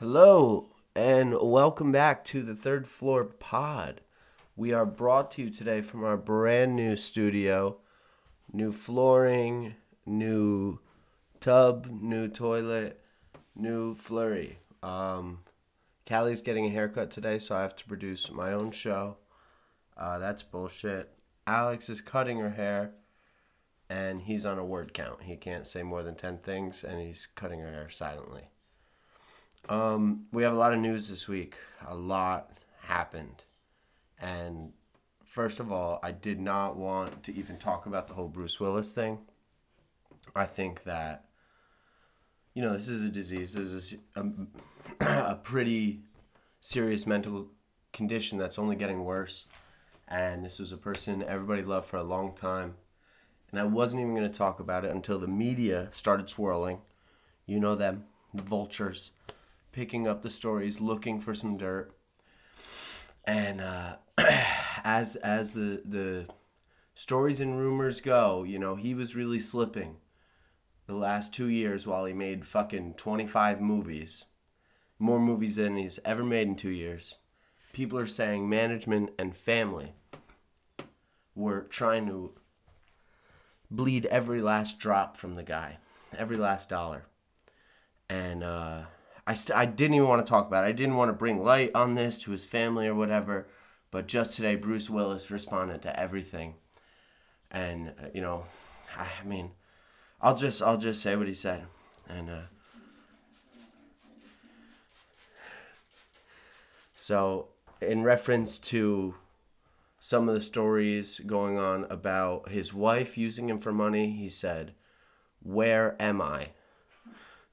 Hello, and welcome back to the third floor pod. We are brought to you today from our brand new studio. New flooring, new tub, new toilet, new flurry. Um, Callie's getting a haircut today, so I have to produce my own show. Uh, that's bullshit. Alex is cutting her hair, and he's on a word count. He can't say more than 10 things, and he's cutting her hair silently. Um, we have a lot of news this week. A lot happened. And first of all, I did not want to even talk about the whole Bruce Willis thing. I think that, you know, this is a disease. This is a, a pretty serious mental condition that's only getting worse. And this was a person everybody loved for a long time. And I wasn't even going to talk about it until the media started swirling. You know them, the vultures picking up the stories, looking for some dirt. And uh, as as the the stories and rumors go, you know, he was really slipping the last two years while he made fucking 25 movies. More movies than he's ever made in two years. People are saying management and family were trying to bleed every last drop from the guy, every last dollar. And uh, I, st- I didn't even want to talk about it. I didn't want to bring light on this to his family or whatever. But just today, Bruce Willis responded to everything. And, uh, you know, I mean, I'll just I'll just say what he said. And uh, so, in reference to some of the stories going on about his wife using him for money, he said, "Where am I?"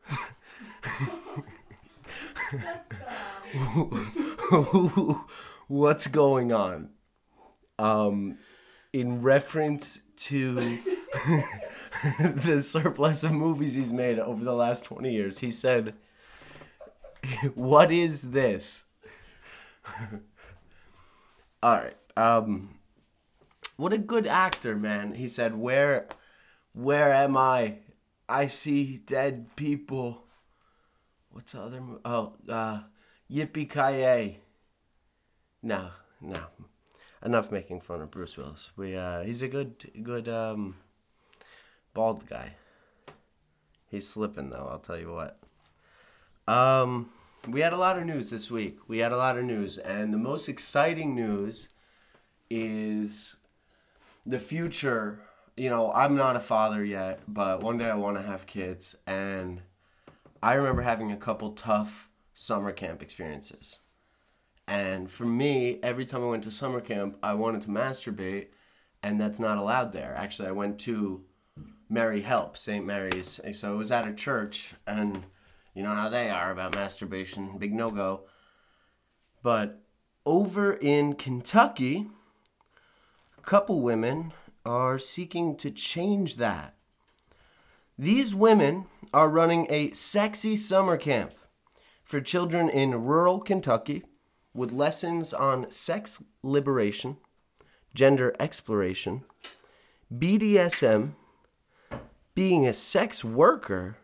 What's going on? Um, in reference to the surplus of movies he's made over the last 20 years, he said, What is this? All right. Um, what a good actor, man. He said, Where, where am I? I see dead people. What's the other movie? Oh, uh, Yippee Ki No, no. Enough making fun of Bruce Willis. We uh, he's a good, good um, bald guy. He's slipping though. I'll tell you what. Um, we had a lot of news this week. We had a lot of news, and the most exciting news is the future. You know, I'm not a father yet, but one day I want to have kids, and I remember having a couple tough summer camp experiences. And for me, every time I went to summer camp, I wanted to masturbate, and that's not allowed there. Actually, I went to Mary Help, St. Mary's. So it was at a church, and you know how they are about masturbation, big no go. But over in Kentucky, a couple women are seeking to change that. These women are running a sexy summer camp for children in rural Kentucky with lessons on sex liberation, gender exploration, BDSM, being a sex worker,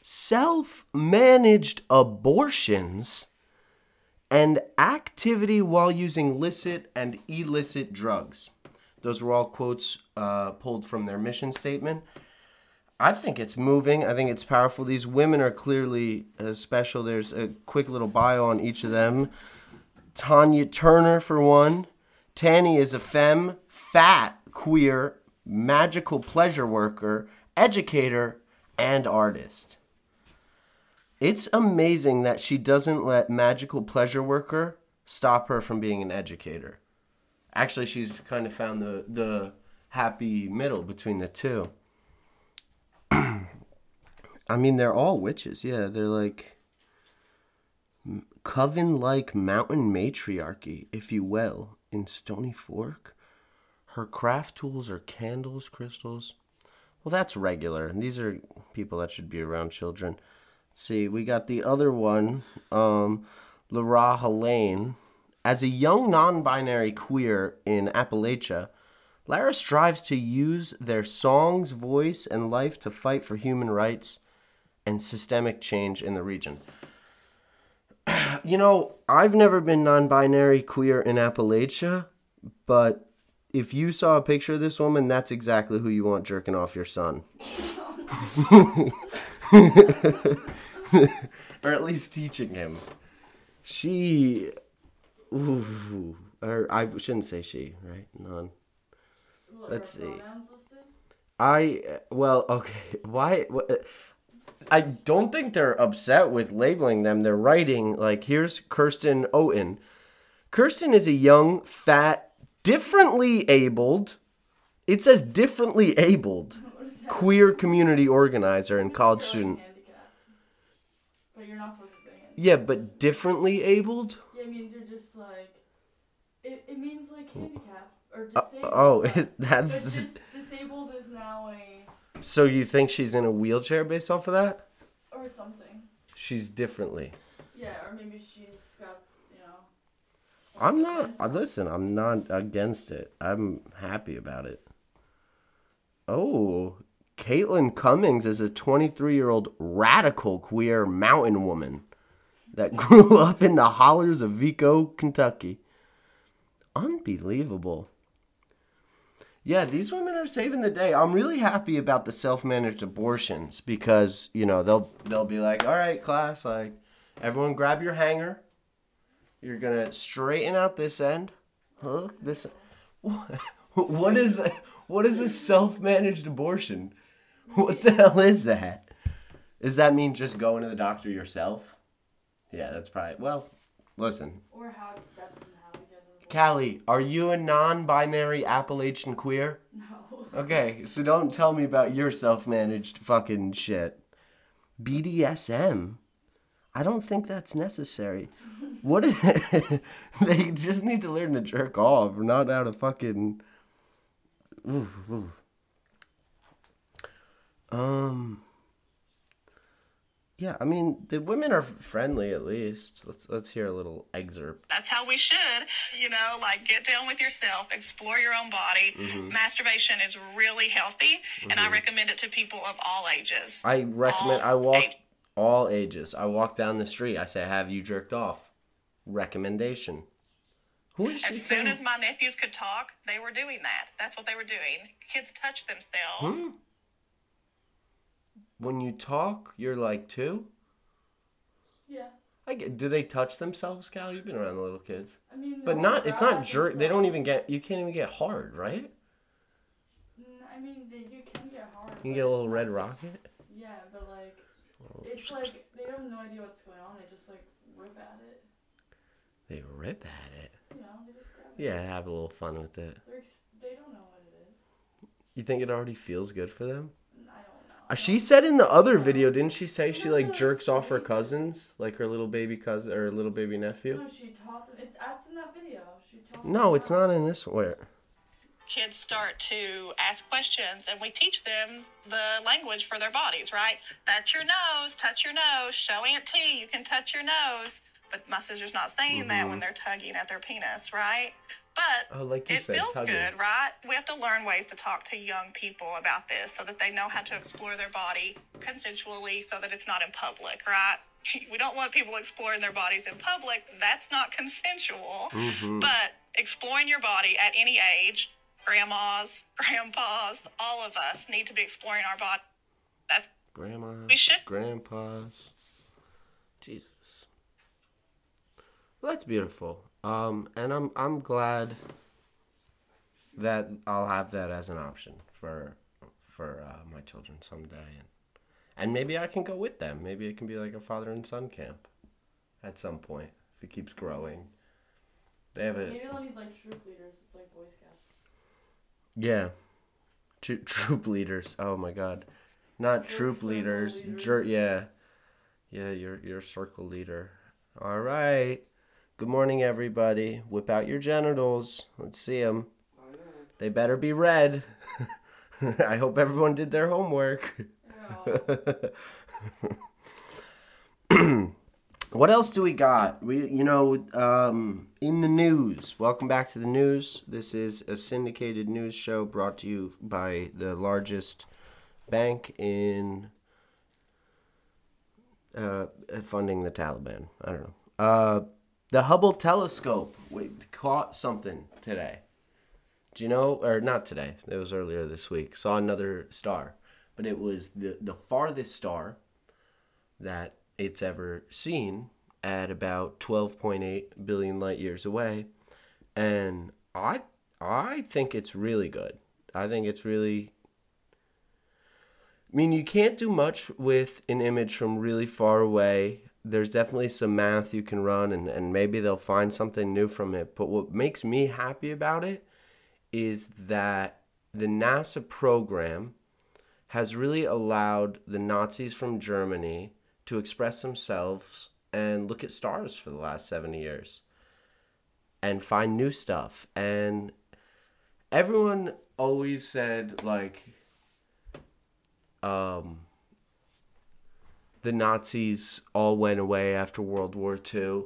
self managed abortions, and activity while using licit and illicit drugs. Those were all quotes uh, pulled from their mission statement. I think it's moving. I think it's powerful. These women are clearly uh, special. There's a quick little bio on each of them. Tanya Turner, for one. Tanny is a femme, fat, queer, magical pleasure worker, educator, and artist. It's amazing that she doesn't let magical pleasure worker stop her from being an educator. Actually, she's kind of found the, the happy middle between the two. I mean, they're all witches. Yeah, they're like coven like mountain matriarchy, if you will, in Stony Fork. Her craft tools are candles, crystals. Well, that's regular. These are people that should be around children. Let's see, we got the other one, um, Laura Helene. As a young non binary queer in Appalachia, Lara strives to use their songs, voice, and life to fight for human rights and systemic change in the region. you know, I've never been non-binary queer in Appalachia, but if you saw a picture of this woman, that's exactly who you want jerking off your son. or at least teaching him. She, ooh, or I shouldn't say she, right? None. Let's see. I well, okay. Why? I don't think they're upset with labeling them. They're writing like, "Here's Kirsten Owen." Kirsten is a young, fat, differently abled. It says differently abled What is that? queer community organizer and college student. But you're not supposed to say it. Yeah, but differently abled. Yeah, it means you're just like. It, it means like handicap or Uh, disabled. oh, but- But that's dis- disabled is now a. so. You think she's in a wheelchair based off of that? or something. She's differently. Yeah, or maybe she's got, you know. I'm not. Listen, I'm not against it. I'm happy about it. Oh, Caitlin Cummings is a 23 year old radical queer mountain woman that grew up in the hollers of Vicco, Kentucky. Unbelievable. Yeah, these women are saving the day. I'm really happy about the self-managed abortions because you know they'll they'll be like, "All right, class, like everyone, grab your hanger. You're gonna straighten out this end. Look, this. What is what is a self-managed abortion? What the hell is that? Does that mean just going to the doctor yourself? Yeah, that's probably. Well, listen, Or steps. Callie, are you a non-binary Appalachian queer? No. Okay, so don't tell me about your self-managed fucking shit. BDSM. I don't think that's necessary. What? they just need to learn to jerk off, not out of fucking. Ooh, ooh. Um. Yeah, I mean the women are friendly at least. Let's let's hear a little excerpt. That's how we should, you know, like get down with yourself, explore your own body. Masturbation is really healthy, and I recommend it to people of all ages. I recommend. All I walk age- all ages. I walk down the street. I say, "Have you jerked off?" Recommendation. Who is she As soon saying? as my nephews could talk, they were doing that. That's what they were doing. Kids touch themselves. Hmm? When you talk, you're like two. Yeah. I get. Do they touch themselves, Cal? You've been around the little kids, I mean. but not. It's not jerk. They don't even get. You can't even get hard, right? I mean, they, you can get hard. You can get a little red rocket. Yeah, but like, oh, it's like they have no idea what's going on. They just like rip at it. They rip at it. You know, they just grab it. Yeah, have a little fun with it. They're ex- they don't know what it is. You think it already feels good for them? Mm, I don't know. Uh, Uh, she said in the other video, didn't she say she like jerks off her cousins, like her little baby cousin or little baby nephew? No, she taught them. It's that's in that video. She taught. No, it's not in this. Where? Kids start to ask questions, and we teach them the language for their bodies, right? Touch your nose, touch your nose, show Aunt T you can touch your nose. But my sister's not saying that mm-hmm. when they're tugging at their penis, right? But Oh, like you it said, feels tugging. good, right? We have to learn ways to talk to young people about this so that they know how to explore their body consensually so that it's not in public, right? We don't want people exploring their bodies in public. That's not consensual. Mm-hmm. But exploring your body at any age, grandmas, grandpas, all of us need to be exploring our body. That's Grandmas, We should- grandpas. Jesus. Well, that's beautiful. Um, and I'm I'm glad that I'll have that as an option for for uh, my children someday, and and maybe I can go with them. Maybe it can be like a father and son camp at some point if it keeps growing. They have a Maybe they'll need like troop leaders. It's like Boy Scouts. Yeah. Tro- troop leaders. Oh my god. Not Troop troop leaders. leaders. Jer- yeah. Yeah, you're you're circle leader. All right. Good morning everybody. Whip out your genitals. Let's see them. They better be red. I hope everyone did their homework. What else do we got? We, you know, um, in the news. Welcome back to the news. This is a syndicated news show brought to you by the largest bank in uh, funding the Taliban. I don't know. Uh, the Hubble telescope caught something today. Do you know, or not today? It was earlier this week. Saw another star, but it was the the farthest star that it's ever seen at about 12.8 billion light years away, and I I think it's really good. I think it's really I mean, you can't do much with an image from really far away. There's definitely some math you can run, and, and maybe they'll find something new from it. But what makes me happy about it is that the NASA program has really allowed the Nazis from Germany to express themselves and look at stars for the last 70 years and find new stuff. And everyone always said, like, um, the Nazis all went away after World War II.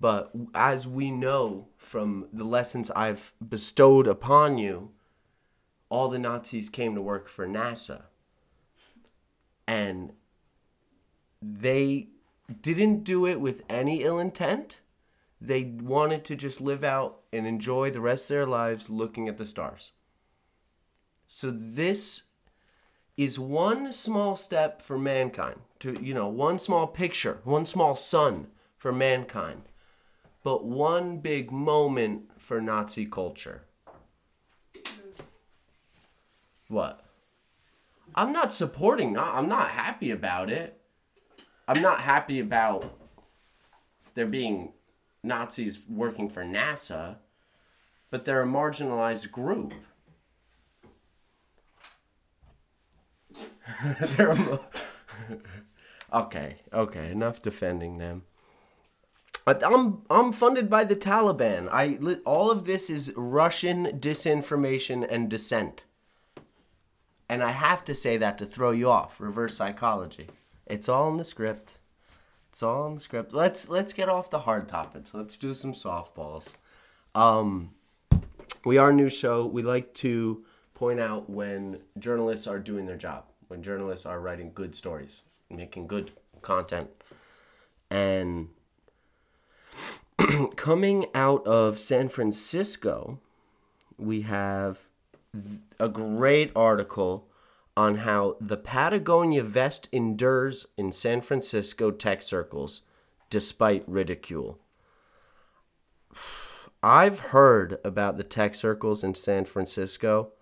But as we know from the lessons I've bestowed upon you, all the Nazis came to work for NASA. And they didn't do it with any ill intent. They wanted to just live out and enjoy the rest of their lives looking at the stars. So this is one small step for mankind to you know one small picture one small sun for mankind but one big moment for nazi culture. What? I'm not supporting i'm not happy about it. I'm not happy about there being nazis working for nasa but they're a marginalized group They're a- okay, okay, enough defending them. I'm I'm funded by the Taliban. I all of this is Russian disinformation and dissent. And I have to say that to throw you off. Reverse psychology. It's all in the script. It's all in the script. Let's let's get off the hard topics. Let's do some softballs. Um, we are a news show. We like to point out when journalists are doing their job, when journalists are writing good stories, making good content. And coming out of San Francisco, we have a great article on how the Patagonia vest endures in San Francisco tech circles despite ridicule. I've heard about the tech circles in San Francisco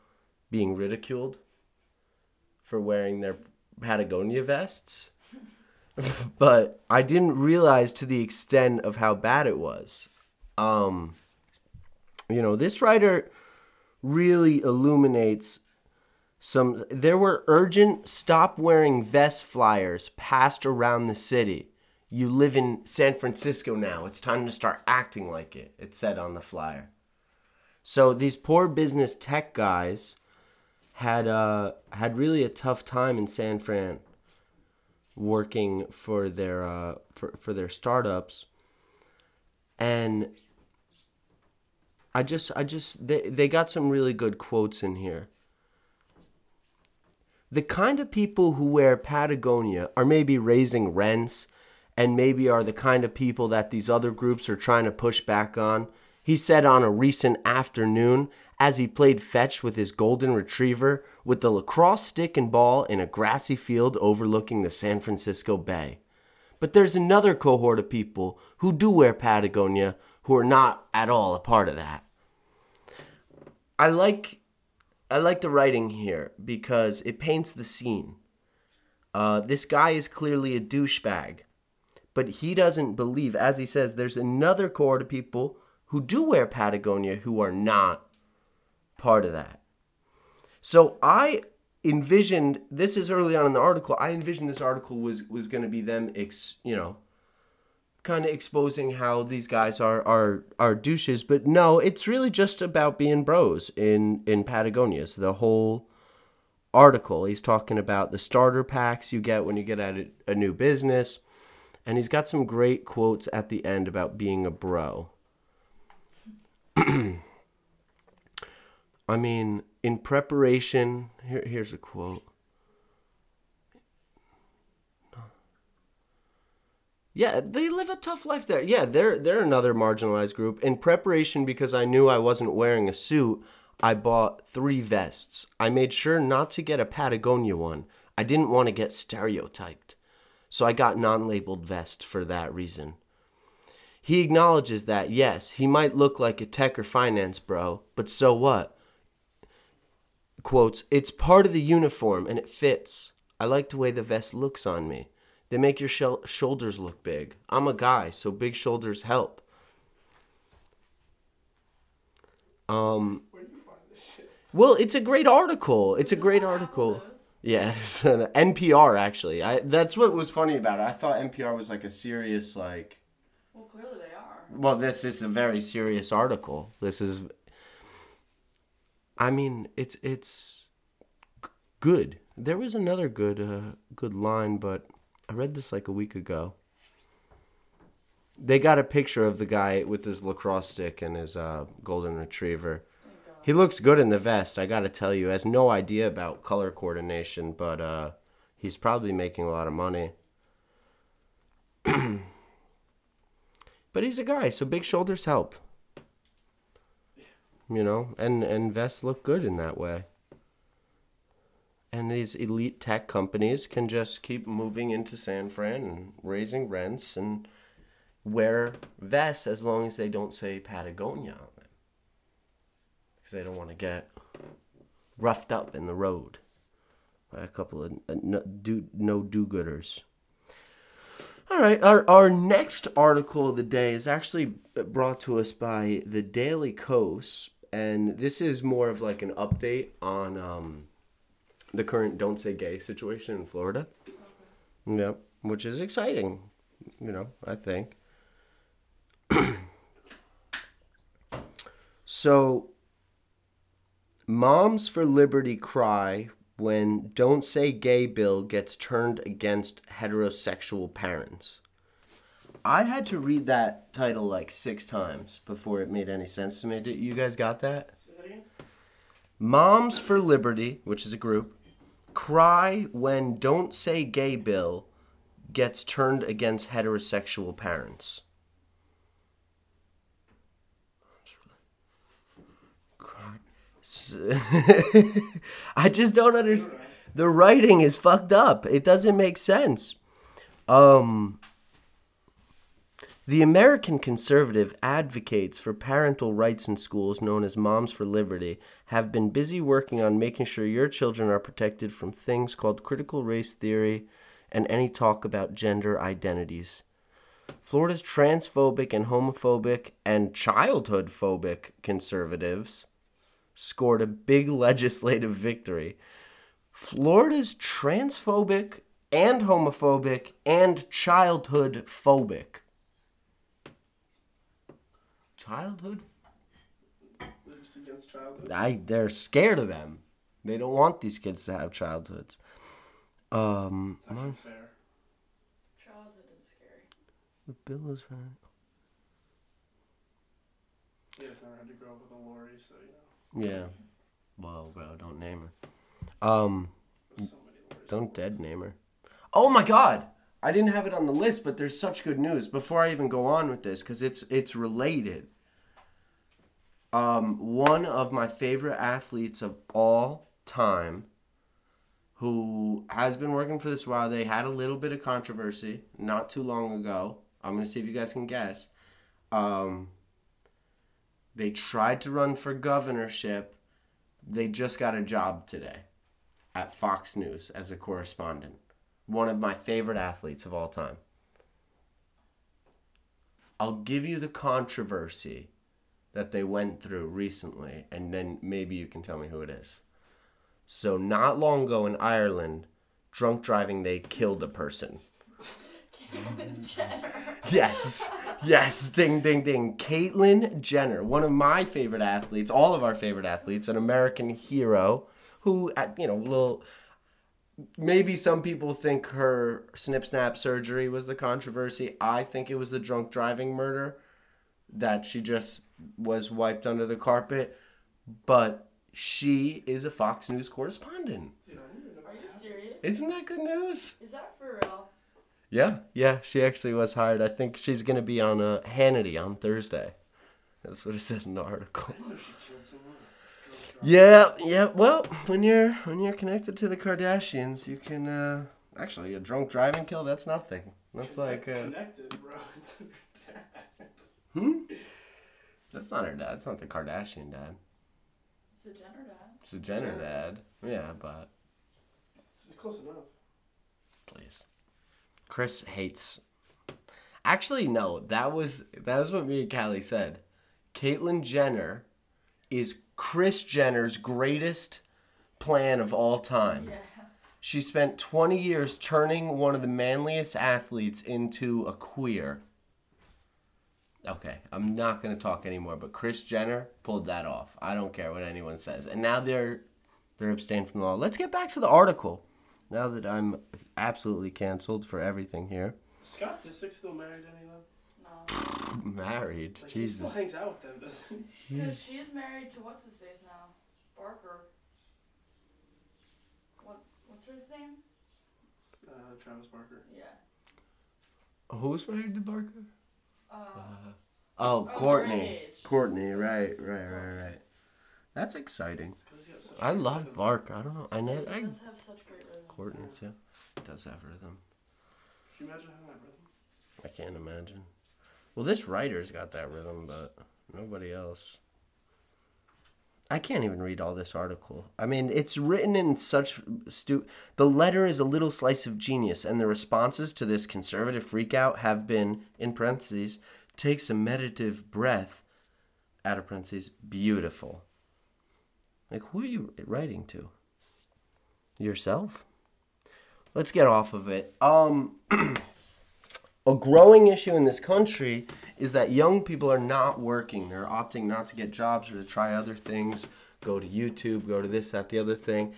being ridiculed for wearing their Patagonia vests, but I didn't realize to the extent of how bad it was. Um, you know, this writer really illuminates some. There were urgent stop wearing vest flyers passed around the city. You live in San Francisco now. It's time to start acting like it, it said on the flyer. So these poor business tech guys had uh had really a tough time in San Fran working for their uh for, for their startups and I just I just they they got some really good quotes in here. The kind of people who wear Patagonia are maybe raising rents and maybe are the kind of people that these other groups are trying to push back on. He said on a recent afternoon as he played fetch with his golden retriever with the lacrosse stick and ball in a grassy field overlooking the San Francisco Bay. But there's another cohort of people who do wear Patagonia who are not at all a part of that. I like I like the writing here because it paints the scene. Uh, this guy is clearly a douchebag, but he doesn't believe, as he says, there's another cohort of people who do wear Patagonia who are not part of that. So I envisioned this is early on in the article. I envisioned this article was was going to be them, ex, you know, kind of exposing how these guys are are are douches. But no, it's really just about being bros in in Patagonia. So the whole article, he's talking about the starter packs you get when you get at a, a new business, and he's got some great quotes at the end about being a bro. I mean, in preparation, here, here's a quote. Yeah, they live a tough life there. Yeah, they're they're another marginalized group. In preparation because I knew I wasn't wearing a suit, I bought 3 vests. I made sure not to get a Patagonia one. I didn't want to get stereotyped. So I got non-labeled vest for that reason. He acknowledges that, yes, he might look like a tech or finance bro, but so what? Quotes, it's part of the uniform and it fits. I like the way the vest looks on me. They make your shoulders look big. I'm a guy, so big shoulders help. Um, Where you find this shit? well, it's a great article. It's a great article. Yeah, it's an NPR actually. I that's what was funny about it. I thought NPR was like a serious like Well, clearly they are. well, this is a very serious article. This is I mean, it's it's good. There was another good uh good line, but I read this like a week ago. They got a picture of the guy with his lacrosse stick and his uh, golden retriever. He looks good in the vest, I gotta tell you. Has no idea about color coordination, but uh, he's probably making a lot of money. but he's a guy, so big shoulders help. You know, and and vests look good in that way. And these elite tech companies can just keep moving into San Fran and raising rents and wear vests as long as they don't say Patagonia on them because they don't want to get roughed up in the road by a couple of uh, no do no do-gooders. All right, our our next article of the day is actually brought to us by the Daily Kos, and this is more of like an update on um, the current "Don't Say Gay" situation in Florida. Yep, which is exciting, you know. I think. so Moms for Liberty cry when Don't Say Gay bill gets turned against heterosexual parents. I had to read that title like six times before it made any sense to me. Did you guys got that? Say that again? Moms for Liberty, which is a group, cry when Don't Say Gay bill gets turned against heterosexual parents. I just don't understand. The writing is fucked up. It doesn't make sense. Um, the American conservative advocates for parental rights in schools, known as Moms for Liberty, have been busy working on making sure your children are protected from things called critical race theory and any talk about gender identities. Florida's transphobic and homophobic and childhood phobic conservatives scored a big legislative victory. Florida's transphobic and homophobic and childhood phobic. Childhood? They're against childhood. I they're scared of them. They don't want these kids to have childhoods. Um, It's actually fair. Childhood is scary. the bill is right. You guys never had to grow up with a Lori, so you know. Yeah. Well, bro, don't name her. Um, so many don't dead name her. Oh my God! I didn't have it on the list, but there's such good news. Before I even go on with this, because it's it's related. Um, one of my favorite athletes of all time, who has been working for this while, they had a little bit of controversy not too long ago. I'm gonna see if you guys can guess. Um, they tried to run for governorship. They just got a job today at Fox News as a correspondent. One of my favorite athletes of all time. I'll give you the controversy that they went through recently, and then maybe you can tell me who it is. So, not long ago in Ireland, drunk driving, they killed a person. Jenner. Yes, yes, ding, ding, ding. Caitlyn Jenner, one of my favorite athletes, all of our favorite athletes, an American hero who, at you know, little. Maybe some people think her snip snap surgery was the controversy. I think it was the drunk driving murder that she just was wiped under the carpet. But she is a Fox News correspondent. Dude, I didn't Are you serious? Isn't that good news? Is that for real? Yeah, yeah, she actually was hired. I think she's gonna be on uh, Hannity on Thursday. That's what it said in the article. I didn't know she killed someone. Drunk drive. Yeah, yeah. Well, when you're when you're connected to the Kardashians, you can uh, actually a drunk driving kill. That's nothing. That's like uh, Connected, bro. It's her dad. hmm. That's not her dad. That's not the Kardashian dad. It's a Jenner dad. It's the Jenner dad. Yeah, but She's close enough. please, Chris hates. Actually, no. That was that was what me and Callie said. Caitlyn Jenner is Kris Jenner's greatest plan of all time. Yeah. She spent 20 years turning one of the manliest athletes into a queer. Okay, I'm not going to talk anymore, but Kris Jenner pulled that off. I don't care what anyone says. And now they're they're abstained from the law. Let's get back to the article. Now that I'm absolutely canceled for everything here. Scott Disick still married any of them? No. Married. Like, he still hangs out with them, doesn't he? Because He's, she is married to what's his face now? Barker. What? What's her name? Uh, Travis Barker. Yeah. who's married to Barker? Uh, Oh, oh, Kourtney. Rage. Kourtney, right, right, right, right. That's exciting. It's 'cause he got such I love. Barker. I don't know. I know. He I does have such great rhythm. Kourtney too. Does have rhythm. Can you imagine having that rhythm? I can't imagine. Well, this writer's got that rhythm, but nobody else. I can't even read all this article. I mean, it's written in such stu. The letter is a little slice of genius, and the responses to this conservative freakout have been, in parentheses, takes a meditative breath, out of parentheses, beautiful. Like, who are you writing to? Yourself? Let's get off of it. Um. a growing issue in this country is that young people are not working. They're opting not to get jobs or to try other things, go to YouTube, go to this, that, the other thing.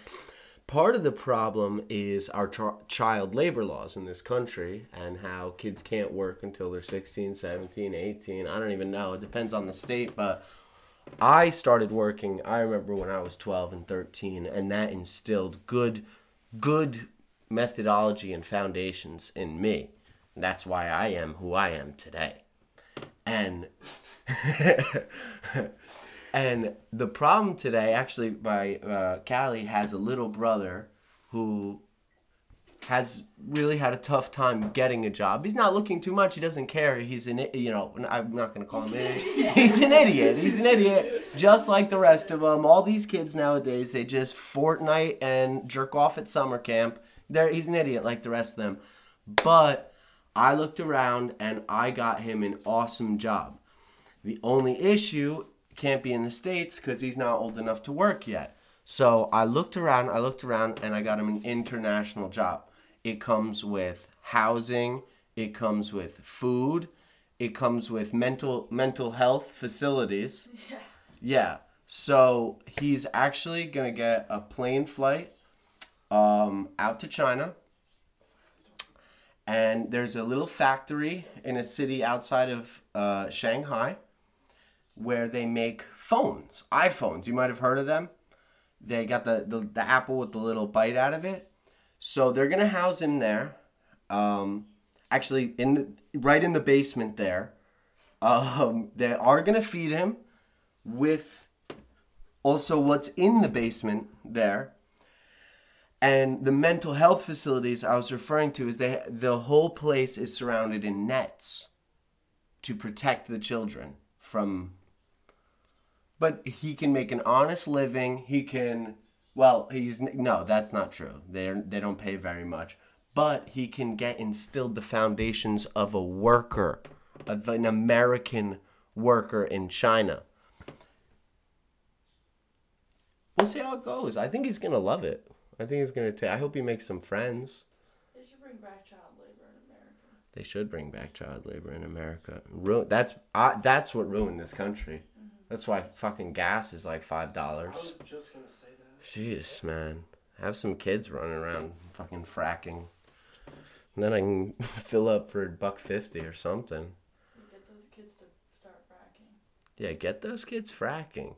Part of the problem is our ch- child labor laws in this country and how kids can't work until they're 16, 17, 18. I don't even know. It depends on the state, but I started working, I remember when I was 12 and 13, and that instilled good good methodology and foundations in me. That's why I am who I am today. And and the problem today, actually, my uh, Callie has a little brother who has really had a tough time getting a job. He's not looking too much. He doesn't care. He's an, you know, I'm not going to call him an idiot. He's an idiot. He's an idiot, just like the rest of them. All these kids nowadays, they just Fortnite and jerk off at summer camp. They're, he's an idiot like the rest of them. But I looked around and I got him an awesome job. The only issue can't be in the States because he's not old enough to work yet. So I looked around, I looked around, and I got him an international job. It comes with housing, it comes with food, it comes with mental mental health facilities. Yeah. Yeah. So he's actually gonna get a plane flight um, out to China. And there's a little factory in a city outside of uh, Shanghai where they make phones, iPhones. You might have heard of them. They got the, the, the apple with the little bite out of it. So they're gonna house him there. Um, actually, in the, right in the basement there. Um, they are gonna feed him with also what's in the basement there. And the mental health facilities I was referring to is they the whole place is surrounded in nets to protect the children from but he can make an honest living. He can well, he's no, that's not true. They they don't pay very much, but he can get instilled the foundations of a worker, of an American worker in China. We'll see how it goes. I think he's gonna love it. I think it's gonna take. I hope he makes some friends. They should bring back child labor in America. They should bring back child labor in America. Ru- that's uh, that's what ruined this country. That's why fucking gas is like five I dollars. was just gonna say that. Jeez, man. Have some kids running around fucking fracking. And then I can fill up for a buck fifty or something. Get those kids to start fracking. Yeah, get those kids fracking.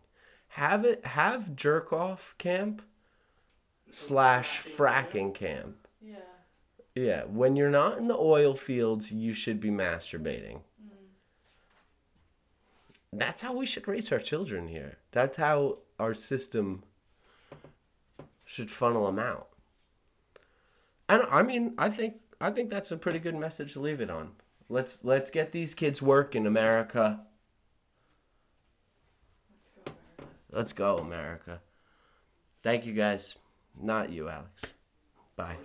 Have it have jerk off camp slash fracking camp. Yeah. Yeah, when you're not in the oil fields, you should be masturbating. Mm. That's how we should raise our children here. That's how our system should funnel them out. And I mean, I think I think that's a pretty good message to leave it on. Let's let's get these kids work in America. Let's go, America. Let's go, America. Thank you guys. Not you, Alex. Bye.